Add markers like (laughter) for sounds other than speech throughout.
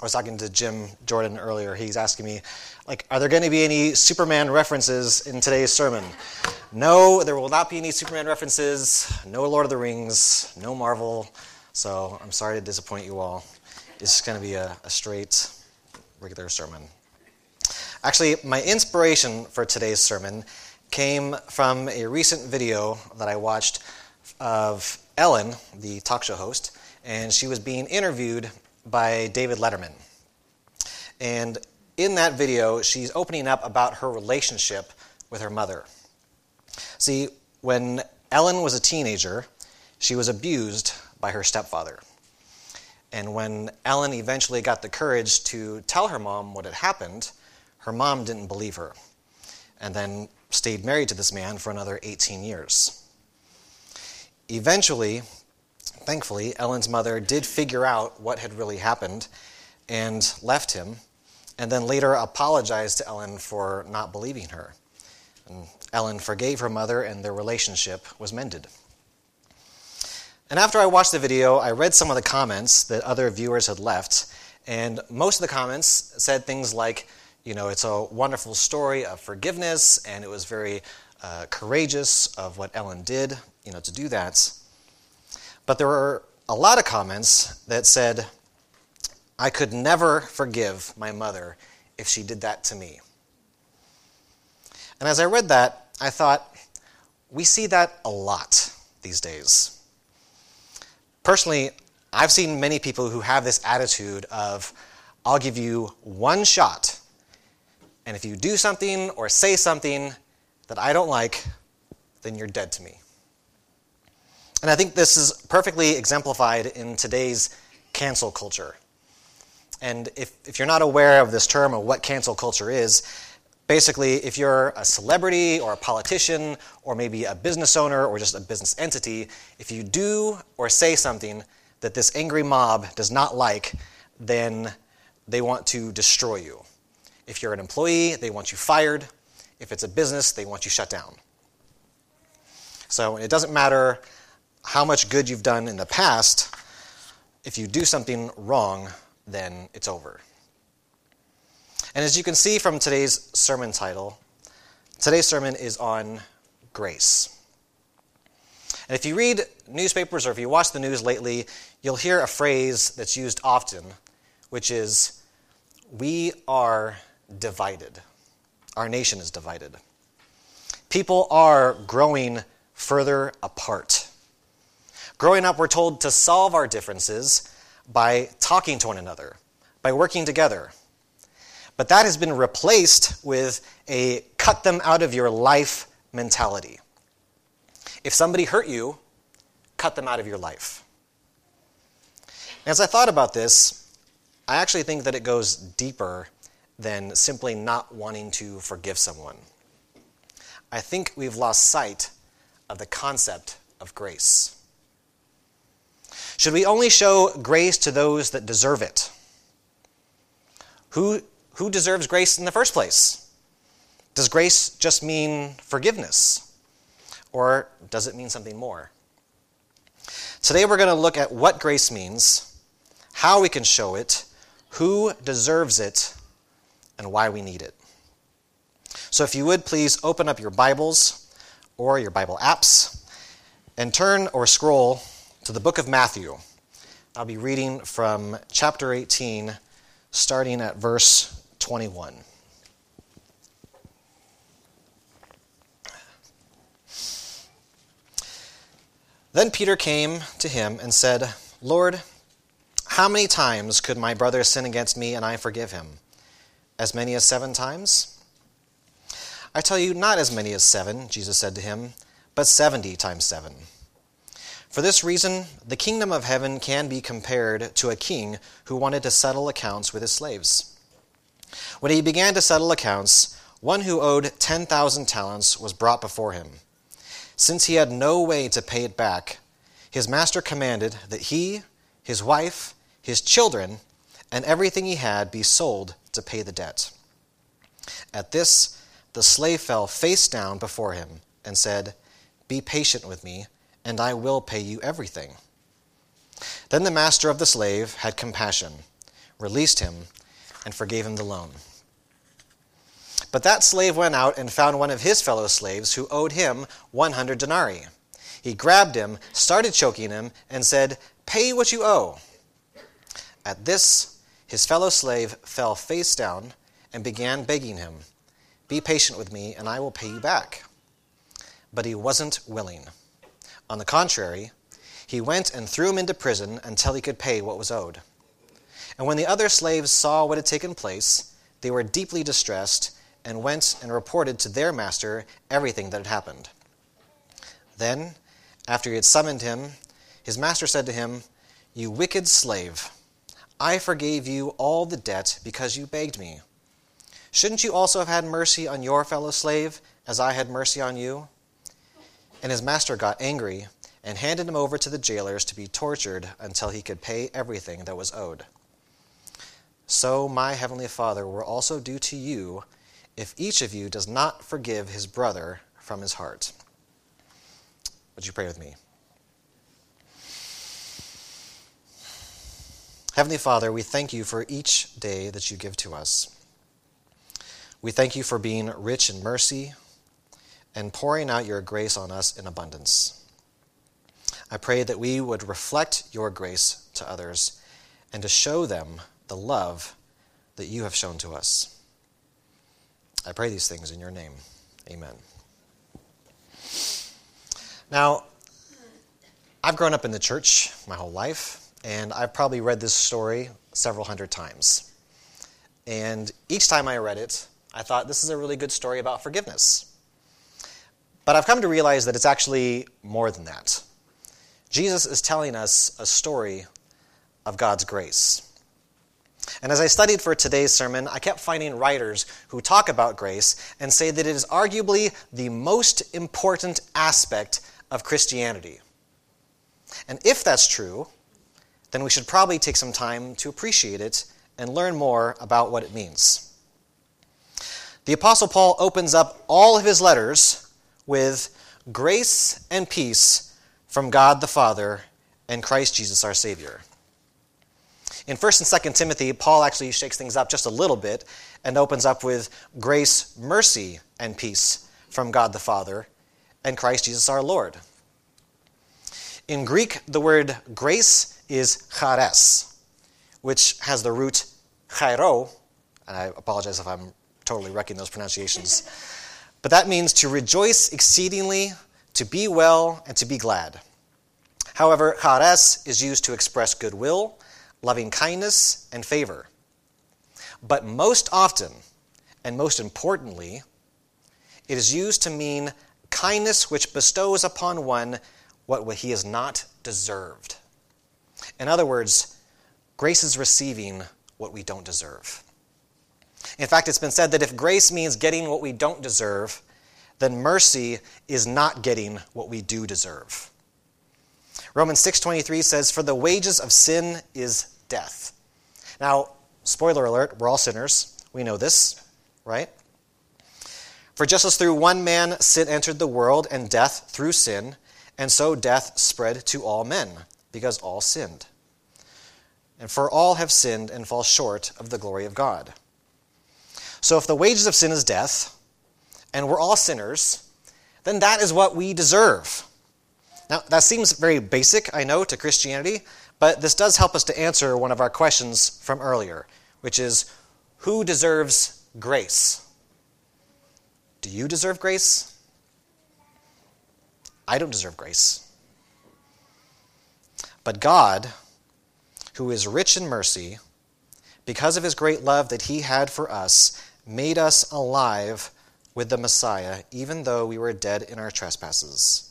I was talking to Jim Jordan earlier. He's asking me, like, are there going to be any Superman references in today's sermon? No, there will not be any Superman references. No Lord of the Rings. No Marvel. So I'm sorry to disappoint you all. It's going to be a, a straight, regular sermon. Actually, my inspiration for today's sermon came from a recent video that I watched of Ellen, the talk show host, and she was being interviewed by David Letterman. And in that video, she's opening up about her relationship with her mother. See, when Ellen was a teenager, she was abused by her stepfather. And when Ellen eventually got the courage to tell her mom what had happened, her mom didn't believe her, and then stayed married to this man for another 18 years. Eventually, thankfully, Ellen's mother did figure out what had really happened and left him, and then later apologized to Ellen for not believing her. And Ellen forgave her mother, and their relationship was mended. And after I watched the video, I read some of the comments that other viewers had left, and most of the comments said things like, you know, it's a wonderful story of forgiveness, and it was very uh, courageous of what Ellen did, you know, to do that. But there were a lot of comments that said, I could never forgive my mother if she did that to me. And as I read that, I thought, we see that a lot these days. Personally, I've seen many people who have this attitude of, I'll give you one shot and if you do something or say something that I don't like, then you're dead to me. And I think this is perfectly exemplified in today's cancel culture. And if, if you're not aware of this term or what cancel culture is, basically, if you're a celebrity or a politician or maybe a business owner or just a business entity, if you do or say something that this angry mob does not like, then they want to destroy you. If you're an employee, they want you fired. If it's a business, they want you shut down. So it doesn't matter how much good you've done in the past, if you do something wrong, then it's over. And as you can see from today's sermon title, today's sermon is on grace. And if you read newspapers or if you watch the news lately, you'll hear a phrase that's used often, which is, We are divided. Our nation is divided. People are growing further apart. Growing up, we're told to solve our differences by talking to one another, by working together. But that has been replaced with a cut them out of your life mentality. If somebody hurt you, cut them out of your life. As I thought about this, I actually think that it goes deeper than simply not wanting to forgive someone. I think we've lost sight of the concept of grace. Should we only show grace to those that deserve it? Who, who deserves grace in the first place? Does grace just mean forgiveness? Or does it mean something more? Today we're going to look at what grace means, how we can show it, who deserves it, and why we need it. So, if you would please open up your Bibles or your Bible apps and turn or scroll to the book of Matthew. I'll be reading from chapter 18, starting at verse 21. Then Peter came to him and said, Lord, how many times could my brother sin against me and I forgive him? As many as seven times? I tell you, not as many as seven, Jesus said to him, but seventy times seven. For this reason, the kingdom of heaven can be compared to a king who wanted to settle accounts with his slaves. When he began to settle accounts, one who owed 10,000 talents was brought before him. Since he had no way to pay it back, his master commanded that he, his wife, his children, and everything he had be sold to pay the debt. At this, the slave fell face down before him and said, Be patient with me, and I will pay you everything. Then the master of the slave had compassion, released him, and forgave him the loan. But that slave went out and found one of his fellow slaves who owed him 100 denarii. He grabbed him, started choking him, and said, Pay what you owe. At this, his fellow slave fell face down and began begging him, Be patient with me, and I will pay you back. But he wasn't willing. On the contrary, he went and threw him into prison until he could pay what was owed. And when the other slaves saw what had taken place, they were deeply distressed and went and reported to their master everything that had happened. Then, after he had summoned him, his master said to him, You wicked slave, I forgave you all the debt because you begged me. Shouldn't you also have had mercy on your fellow slave, as I had mercy on you? And his master got angry and handed him over to the jailers to be tortured until he could pay everything that was owed. So my heavenly Father will also do to you if each of you does not forgive his brother from his heart. Would you pray with me? Heavenly Father, we thank you for each day that you give to us. We thank you for being rich in mercy and pouring out your grace on us in abundance. I pray that we would reflect your grace to others and to show them the love that you have shown to us. I pray these things in your name. Amen. Now, I've grown up in the church my whole life, and I've probably read this story several hundred times. And each time I read it, I thought this is a really good story about forgiveness. But I've come to realize that it's actually more than that. Jesus is telling us a story of God's grace. And as I studied for today's sermon, I kept finding writers who talk about grace and say that it is arguably the most important aspect of Christianity. And if that's true, then we should probably take some time to appreciate it and learn more about what it means. The Apostle Paul opens up all of his letters with grace and peace from God the Father and Christ Jesus our Savior. In 1st and 2nd Timothy, Paul actually shakes things up just a little bit and opens up with grace, mercy, and peace from God the Father and Christ Jesus our Lord. In Greek, the word grace is charis, which has the root chairo, and I apologize if I'm totally wrecking those pronunciations. But that means to rejoice exceedingly, to be well, and to be glad. However, charis is used to express goodwill loving kindness, and favor. But most often, and most importantly, it is used to mean kindness which bestows upon one what he has not deserved. In other words, grace is receiving what we don't deserve. In fact, it's been said that if grace means getting what we don't deserve, then mercy is not getting what we do deserve. Romans 6:23 says for the wages of sin is death. Now, spoiler alert, we're all sinners. We know this, right? For just as through one man sin entered the world and death through sin, and so death spread to all men because all sinned. And for all have sinned and fall short of the glory of God. So if the wages of sin is death, and we're all sinners, then that is what we deserve. Now, that seems very basic, I know, to Christianity, but this does help us to answer one of our questions from earlier, which is who deserves grace? Do you deserve grace? I don't deserve grace. But God, who is rich in mercy, because of his great love that he had for us, made us alive with the Messiah, even though we were dead in our trespasses.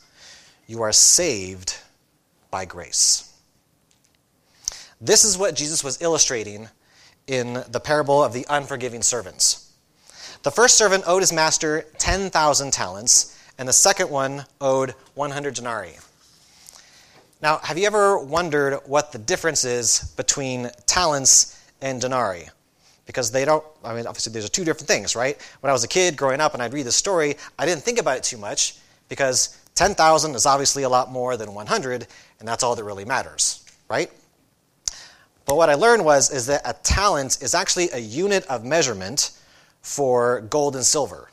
You are saved by grace. This is what Jesus was illustrating in the parable of the unforgiving servants. The first servant owed his master 10,000 talents, and the second one owed 100 denarii. Now, have you ever wondered what the difference is between talents and denarii? Because they don't, I mean, obviously, these are two different things, right? When I was a kid growing up and I'd read the story, I didn't think about it too much because 10,000 is obviously a lot more than 100, and that's all that really matters, right? But what I learned was is that a talent is actually a unit of measurement for gold and silver.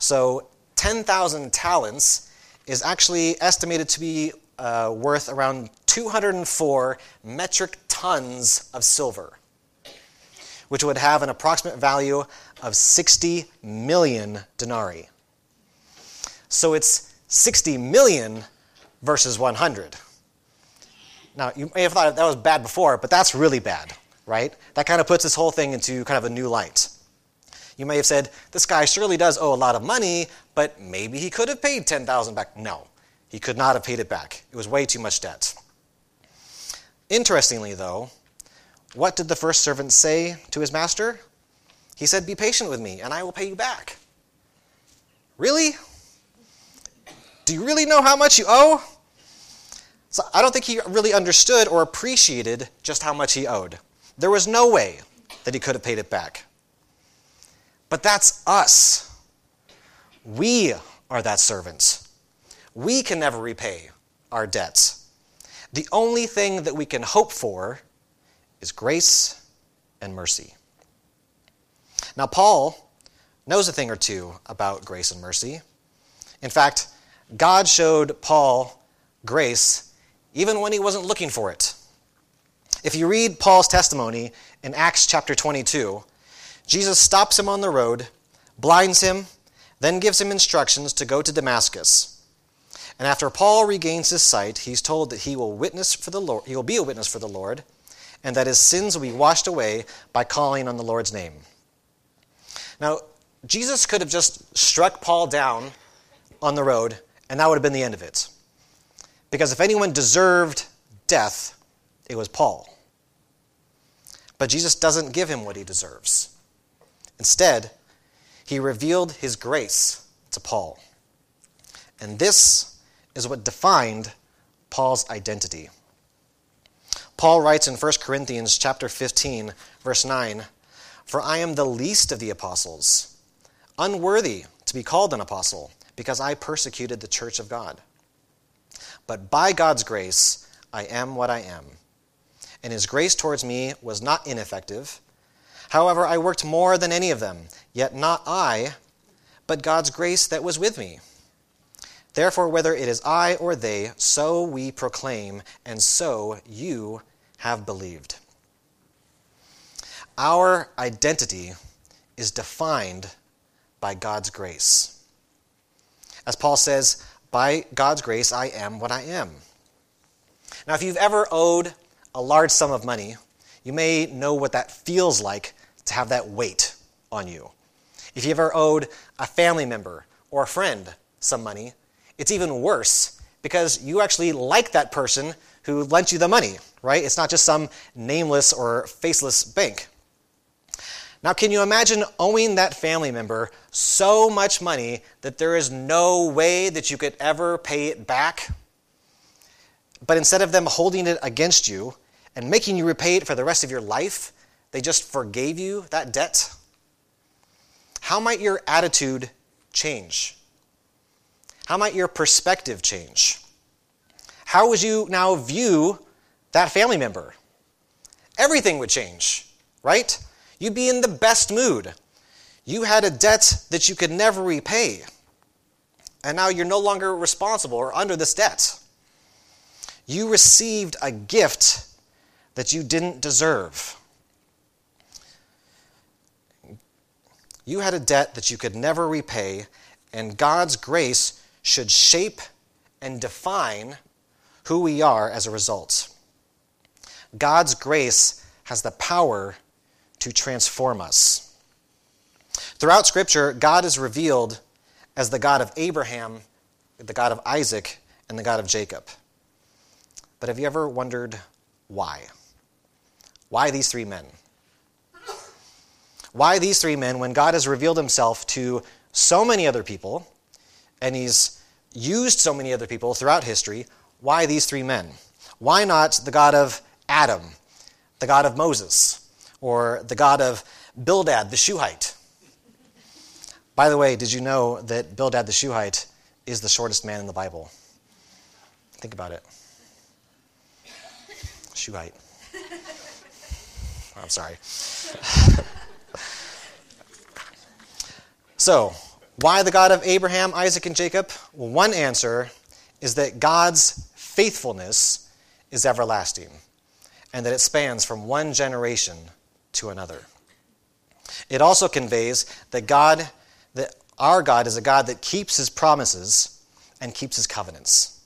So 10,000 talents is actually estimated to be uh, worth around 204 metric tons of silver, which would have an approximate value of 60 million denarii. So it's 60 million versus 100. Now, you may have thought that was bad before, but that's really bad, right? That kind of puts this whole thing into kind of a new light. You may have said, this guy surely does owe a lot of money, but maybe he could have paid 10,000 back. No, he could not have paid it back. It was way too much debt. Interestingly, though, what did the first servant say to his master? He said, Be patient with me, and I will pay you back. Really? Do you really know how much you owe? So I don't think he really understood or appreciated just how much he owed. There was no way that he could have paid it back. But that's us. We are that servant. We can never repay our debts. The only thing that we can hope for is grace and mercy. Now, Paul knows a thing or two about grace and mercy. In fact, God showed Paul grace even when he wasn't looking for it. If you read Paul's testimony in Acts chapter 22, Jesus stops him on the road, blinds him, then gives him instructions to go to Damascus. And after Paul regains his sight, he's told that he will witness for the Lord, he will be a witness for the Lord, and that his sins will be washed away by calling on the Lord's name. Now, Jesus could have just struck Paul down on the road, and that would have been the end of it. Because if anyone deserved death, it was Paul. But Jesus doesn't give him what he deserves. Instead, he revealed his grace to Paul. And this is what defined Paul's identity. Paul writes in 1 Corinthians chapter 15, verse 9, "For I am the least of the apostles, unworthy to be called an apostle, because I persecuted the church of God. But by God's grace, I am what I am. And his grace towards me was not ineffective. However, I worked more than any of them, yet not I, but God's grace that was with me. Therefore, whether it is I or they, so we proclaim, and so you have believed. Our identity is defined by God's grace. As Paul says, by God's grace, I am what I am. Now, if you've ever owed a large sum of money, you may know what that feels like to have that weight on you. If you ever owed a family member or a friend some money, it's even worse because you actually like that person who lent you the money, right? It's not just some nameless or faceless bank. Now, can you imagine owing that family member so much money that there is no way that you could ever pay it back? But instead of them holding it against you and making you repay it for the rest of your life, they just forgave you that debt? How might your attitude change? How might your perspective change? How would you now view that family member? Everything would change, right? You'd be in the best mood. You had a debt that you could never repay. And now you're no longer responsible or under this debt. You received a gift that you didn't deserve. You had a debt that you could never repay, and God's grace should shape and define who we are as a result. God's grace has the power to transform us. Throughout Scripture, God is revealed as the God of Abraham, the God of Isaac, and the God of Jacob. But have you ever wondered why? Why these three men? Why these three men when God has revealed himself to so many other people and he's used so many other people throughout history? Why these three men? Why not the God of Adam, the God of Moses, or the god of Bildad the Shuhite. By the way, did you know that Bildad the Shuhite is the shortest man in the Bible? Think about it. Shuhite. Oh, I'm sorry. (laughs) so, why the God of Abraham, Isaac, and Jacob? Well, one answer is that God's faithfulness is everlasting and that it spans from one generation to another. It also conveys that God, that our God is a God that keeps his promises and keeps his covenants.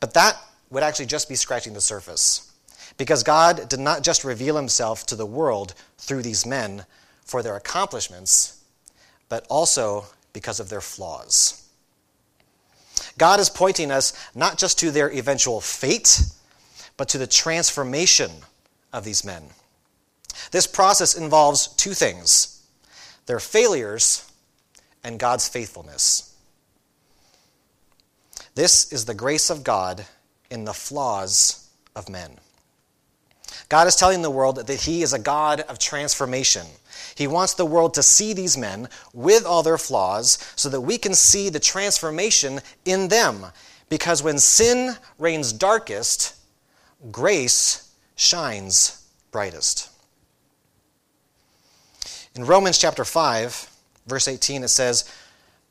But that would actually just be scratching the surface. Because God did not just reveal himself to the world through these men for their accomplishments, but also because of their flaws. God is pointing us not just to their eventual fate, but to the transformation of these men. This process involves two things their failures and God's faithfulness. This is the grace of God in the flaws of men. God is telling the world that He is a God of transformation. He wants the world to see these men with all their flaws so that we can see the transformation in them. Because when sin reigns darkest, grace shines brightest. In Romans chapter 5, verse 18, it says,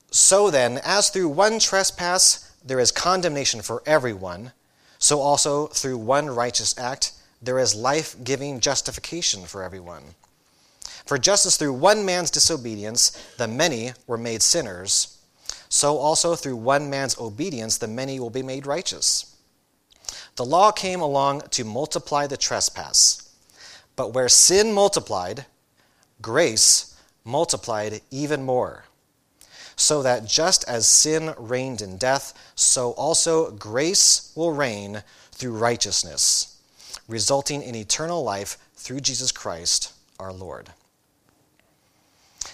So then, as through one trespass there is condemnation for everyone, so also through one righteous act there is life giving justification for everyone. For just as through one man's disobedience the many were made sinners, so also through one man's obedience the many will be made righteous. The law came along to multiply the trespass. But where sin multiplied, grace multiplied even more. So that just as sin reigned in death, so also grace will reign through righteousness, resulting in eternal life through Jesus Christ our Lord.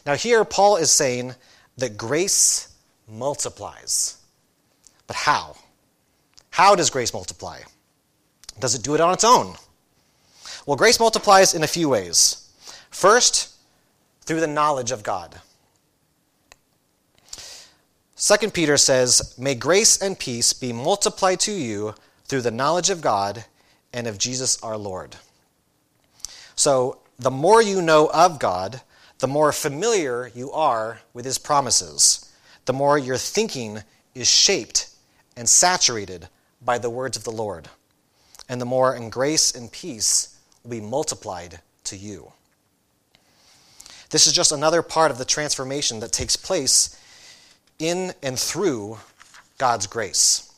Now, here Paul is saying that grace multiplies. But how? How does grace multiply? Does it do it on its own? Well, grace multiplies in a few ways. First, through the knowledge of God. 2 Peter says, May grace and peace be multiplied to you through the knowledge of God and of Jesus our Lord. So, the more you know of God, the more familiar you are with his promises, the more your thinking is shaped and saturated by the words of the Lord, and the more in grace and peace will be multiplied to you. This is just another part of the transformation that takes place in and through God's grace.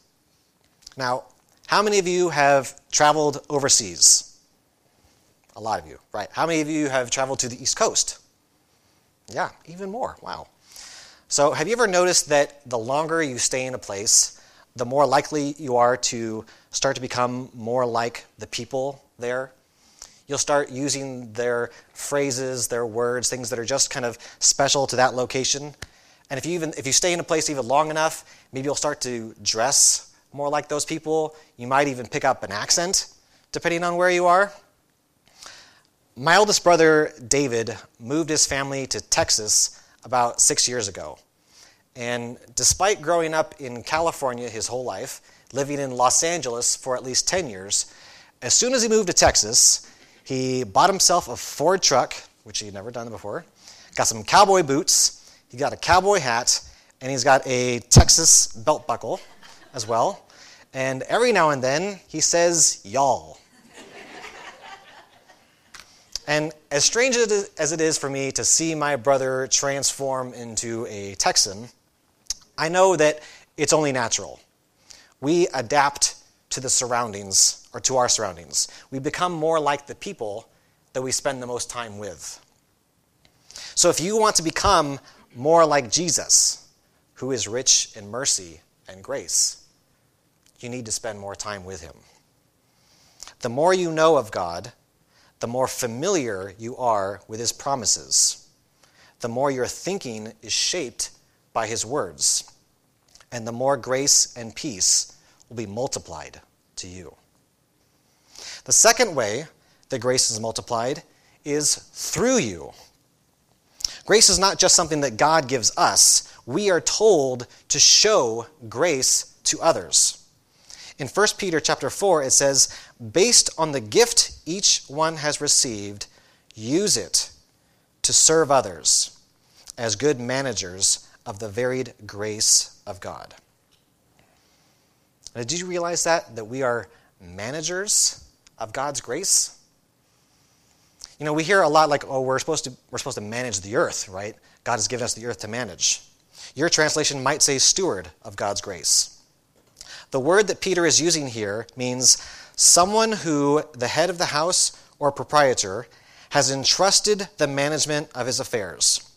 Now, how many of you have traveled overseas? A lot of you, right? How many of you have traveled to the East Coast? Yeah, even more. Wow. So, have you ever noticed that the longer you stay in a place, the more likely you are to start to become more like the people there? You'll start using their phrases, their words, things that are just kind of special to that location. And if you even if you stay in a place even long enough, maybe you'll start to dress more like those people. You might even pick up an accent depending on where you are. My oldest brother, David, moved his family to Texas about six years ago. And despite growing up in California his whole life, living in Los Angeles for at least 10 years, as soon as he moved to Texas, he bought himself a Ford truck, which he'd never done before, got some cowboy boots, he got a cowboy hat, and he's got a Texas belt buckle as well. And every now and then he says, y'all. And as strange as it is for me to see my brother transform into a Texan, I know that it's only natural. We adapt to the surroundings or to our surroundings. We become more like the people that we spend the most time with. So if you want to become more like Jesus, who is rich in mercy and grace, you need to spend more time with him. The more you know of God, the more familiar you are with his promises, the more your thinking is shaped by his words, and the more grace and peace will be multiplied to you. The second way that grace is multiplied is through you. Grace is not just something that God gives us, we are told to show grace to others. In 1 Peter chapter 4, it says, Based on the gift each one has received, use it to serve others as good managers of the varied grace of God. Now, did you realize that? That we are managers of God's grace? You know, we hear a lot like, oh, we're supposed to, we're supposed to manage the earth, right? God has given us the earth to manage. Your translation might say steward of God's grace. The word that Peter is using here means someone who the head of the house or proprietor has entrusted the management of his affairs.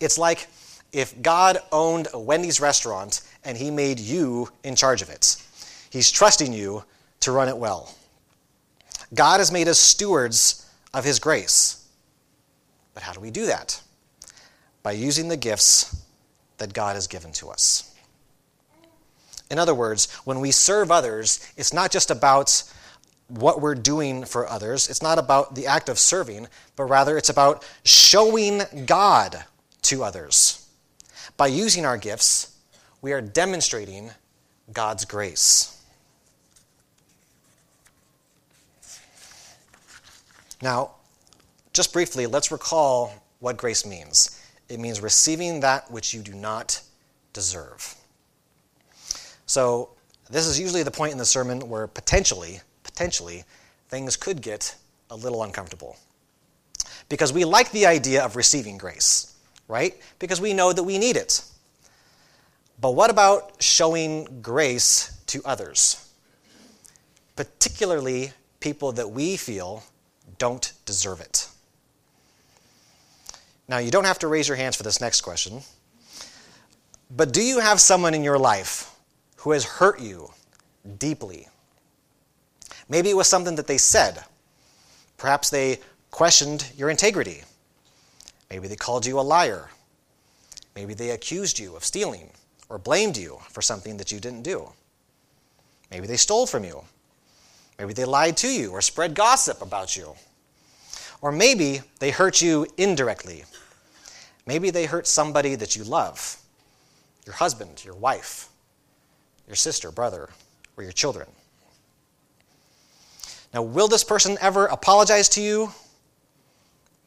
It's like if God owned a Wendy's restaurant and he made you in charge of it. He's trusting you to run it well. God has made us stewards of his grace. But how do we do that? By using the gifts that God has given to us. In other words, when we serve others, it's not just about what we're doing for others. It's not about the act of serving, but rather it's about showing God to others. By using our gifts, we are demonstrating God's grace. Now, just briefly, let's recall what grace means. It means receiving that which you do not deserve. So, this is usually the point in the sermon where potentially, potentially, things could get a little uncomfortable. Because we like the idea of receiving grace, right? Because we know that we need it. But what about showing grace to others? Particularly people that we feel don't deserve it. Now, you don't have to raise your hands for this next question, but do you have someone in your life who has hurt you deeply? Maybe it was something that they said. Perhaps they questioned your integrity. Maybe they called you a liar. Maybe they accused you of stealing or blamed you for something that you didn't do. Maybe they stole from you. Maybe they lied to you or spread gossip about you. Or maybe they hurt you indirectly. Maybe they hurt somebody that you love your husband, your wife, your sister, brother, or your children. Now, will this person ever apologize to you?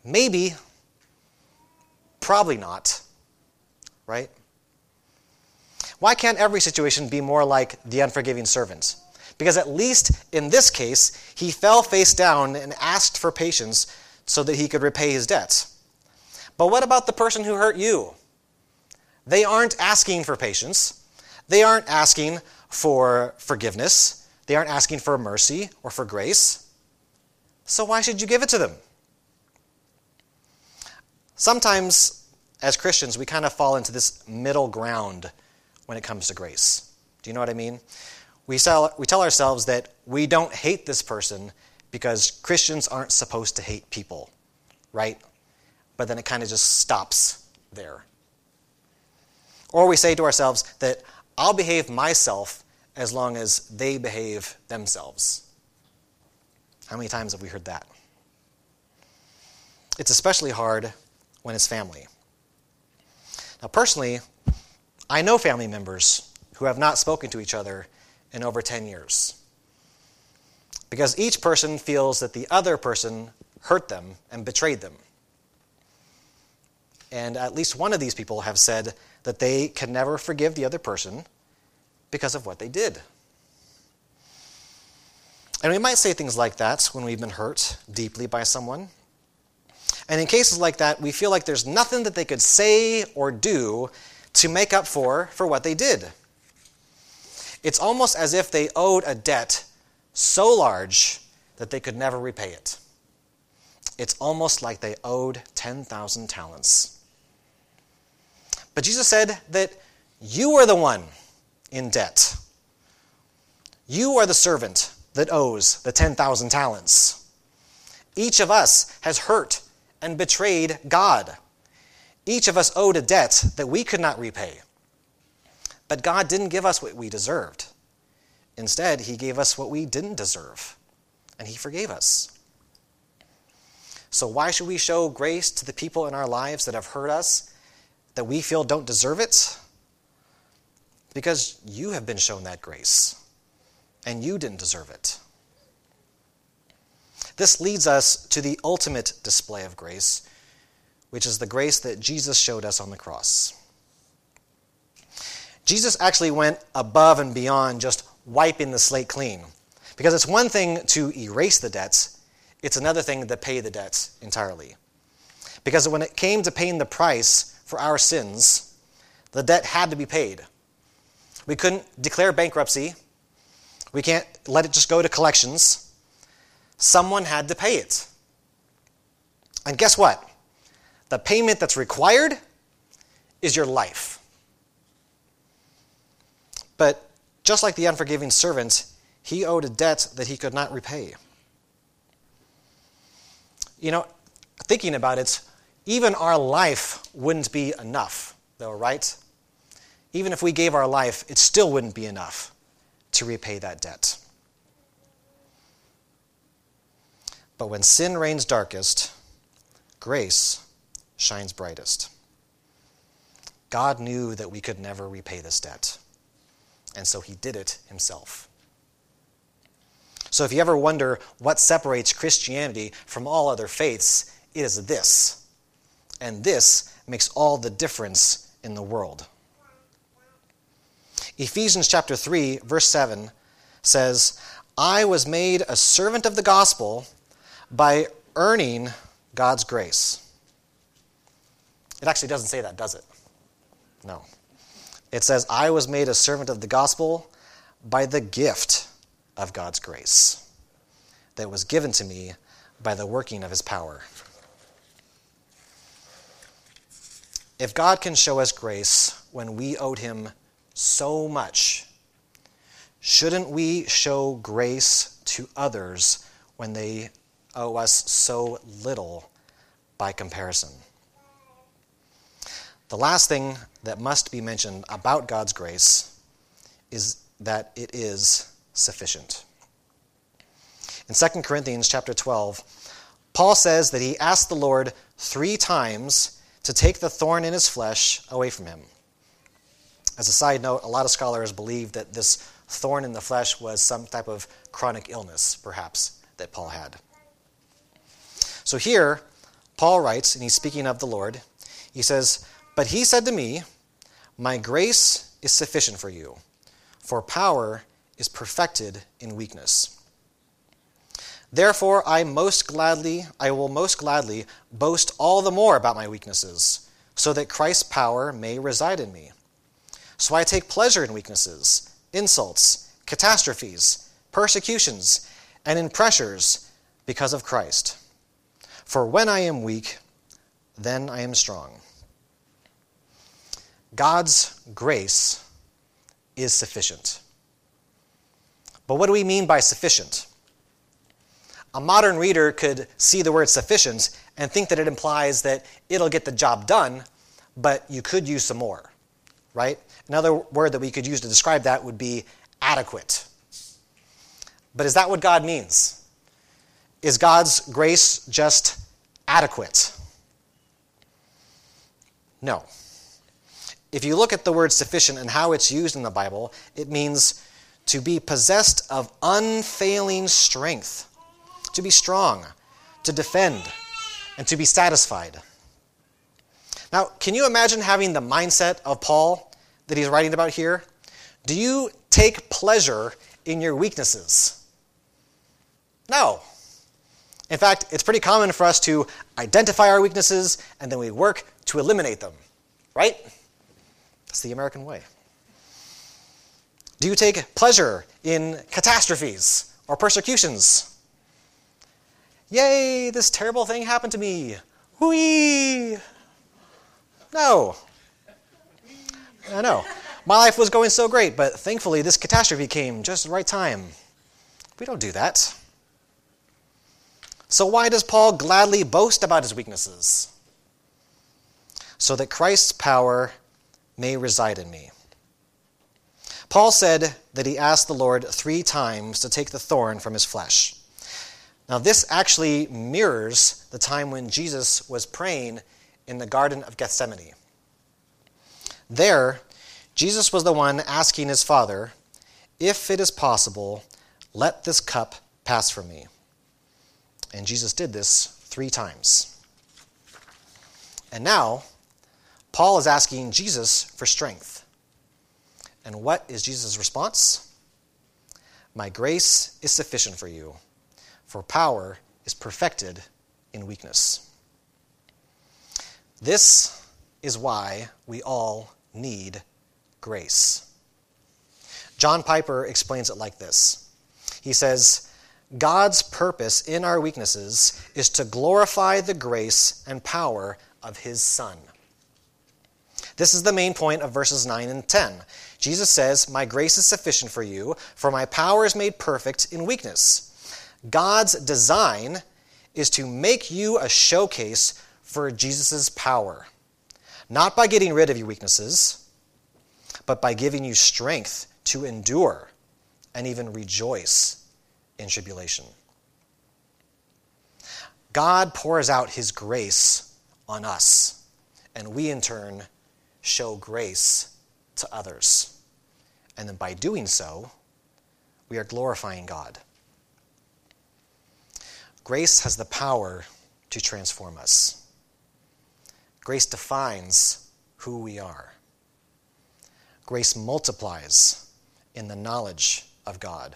Maybe. Probably not. Right? Why can't every situation be more like the unforgiving servant? Because at least in this case, he fell face down and asked for patience so that he could repay his debts. But what about the person who hurt you? They aren't asking for patience. They aren't asking for forgiveness. They aren't asking for mercy or for grace. So why should you give it to them? Sometimes, as Christians, we kind of fall into this middle ground when it comes to grace. Do you know what I mean? We tell, we tell ourselves that we don't hate this person because Christians aren't supposed to hate people, right? But then it kind of just stops there. Or we say to ourselves that I'll behave myself as long as they behave themselves. How many times have we heard that? It's especially hard when it's family. Now, personally, I know family members who have not spoken to each other in over 10 years because each person feels that the other person hurt them and betrayed them. And at least one of these people have said that they can never forgive the other person because of what they did. And we might say things like that when we've been hurt deeply by someone. And in cases like that, we feel like there's nothing that they could say or do to make up for for what they did. It's almost as if they owed a debt so large that they could never repay it. It's almost like they owed 10,000 talents. But Jesus said that you are the one in debt. You are the servant that owes the 10,000 talents. Each of us has hurt and betrayed God. Each of us owed a debt that we could not repay. But God didn't give us what we deserved. Instead, he gave us what we didn't deserve, and he forgave us. So, why should we show grace to the people in our lives that have hurt us that we feel don't deserve it? Because you have been shown that grace. and you didn't deserve it. This leads us to the ultimate display of grace, which is the grace that Jesus showed us on the cross. Jesus actually went above and beyond just wiping the slate clean. Because it's one thing to erase the debts, it's another thing to pay the debts entirely. Because when it came to paying the price for our sins, the debt had to be paid. We couldn't declare bankruptcy. We can't let it just go to collections. Someone had to pay it. And guess what? The payment that's required is your life. But just like the unforgiving servant, he owed a debt that he could not repay. You know, thinking about it, even our life wouldn't be enough, though, right? Even if we gave our life, it still wouldn't be enough to repay that debt. But when sin reigns darkest, grace shines brightest. God knew that we could never repay this debt, and so he did it himself. So if you ever wonder what separates Christianity from all other faiths, it is this. And this makes all the difference in the world. Ephesians chapter 3, verse 7 says, I was made a servant of the gospel by earning God's grace. It actually doesn't say that, does it? No. It says, I was made a servant of the gospel by the gift of God's grace that was given to me by the working of his power. If God can show us grace when we owed him so much, shouldn't we show grace to others when they owe us so little by comparison? The last thing that must be mentioned about God's grace is that it is sufficient. In 2 Corinthians chapter 12, Paul says that he asked the Lord three times to take the thorn in his flesh away from him. As a side note, a lot of scholars believe that this thorn in the flesh was some type of chronic illness, perhaps, that Paul had. So here, Paul writes, and he's speaking of the Lord, he says, But he said to me, My grace is sufficient for you, for power is perfected in weakness. Therefore, I most gladly, I will most gladly boast all the more about my weaknesses, so that Christ's power may reside in me. So I take pleasure in weaknesses, insults, catastrophes, persecutions, and in pressures because of Christ. For when I am weak, then I am strong. God's grace is sufficient. But what do we mean by sufficient? A modern reader could see the word sufficient and think that it implies that it'll get the job done, but you could use some more, right? Another word that we could use to describe that would be adequate. But is that what God means? Is God's grace just adequate? No. If you look at the word sufficient and how it's used in the Bible, it means to be possessed of unfailing strength, to be strong, to defend, and to be satisfied. Now, can you imagine having the mindset of Paul that he's writing about here? Do you take pleasure in your weaknesses? No. In fact, it's pretty common for us to identify our weaknesses and then we work to eliminate them, right? That's the American way. Do you take pleasure in catastrophes or persecutions? Yay, this terrible thing happened to me. Whee! No. I know. My life was going so great, but thankfully this catastrophe came just the right time. We don't do that. So, why does Paul gladly boast about his weaknesses? So that Christ's power may reside in me. Paul said that he asked the Lord three times to take the thorn from his flesh. Now, this actually mirrors the time when Jesus was praying in the Garden of Gethsemane. There, Jesus was the one asking his Father, If it is possible, Let this cup pass from me. And Jesus did this three times. And now, Paul is asking Jesus for strength. And what is Jesus' response? My grace is sufficient for you, for power is perfected in weakness. This is why we all need grace. John Piper explains it like this He says, God's purpose in our weaknesses is to glorify the grace and power of His Son. This is the main point of verses 9 and 10. Jesus says, My grace is sufficient for you, for my power is made perfect in weakness. God's design is to make you a showcase for Jesus' power, not by getting rid of your weaknesses, but by giving you strength to endure and even rejoice in tribulation. God pours out his grace on us, and we in turn show grace to others. And then by doing so, we are glorifying God. Grace has the power to transform us. Grace defines who we are. Grace multiplies in the knowledge of God.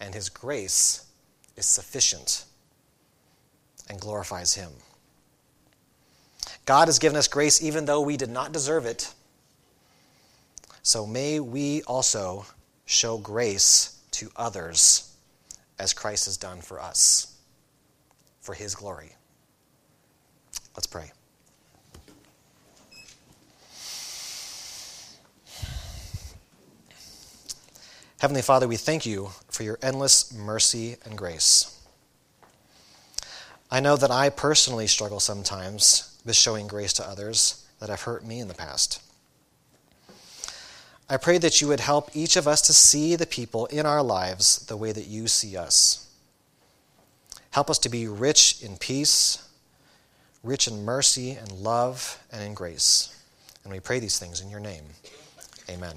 And His grace is sufficient and glorifies Him. God has given us grace even though we did not deserve it. So may we also show grace to others as Christ has done for us, for his glory. Let's pray. Heavenly Father, we thank you for your endless mercy and grace. I know that I personally struggle sometimes with showing grace to others that have hurt me in the past. I pray that you would help each of us to see the people in our lives the way that you see us. Help us to be rich in peace, rich in mercy and love and in grace. And we pray these things in your name. Amen.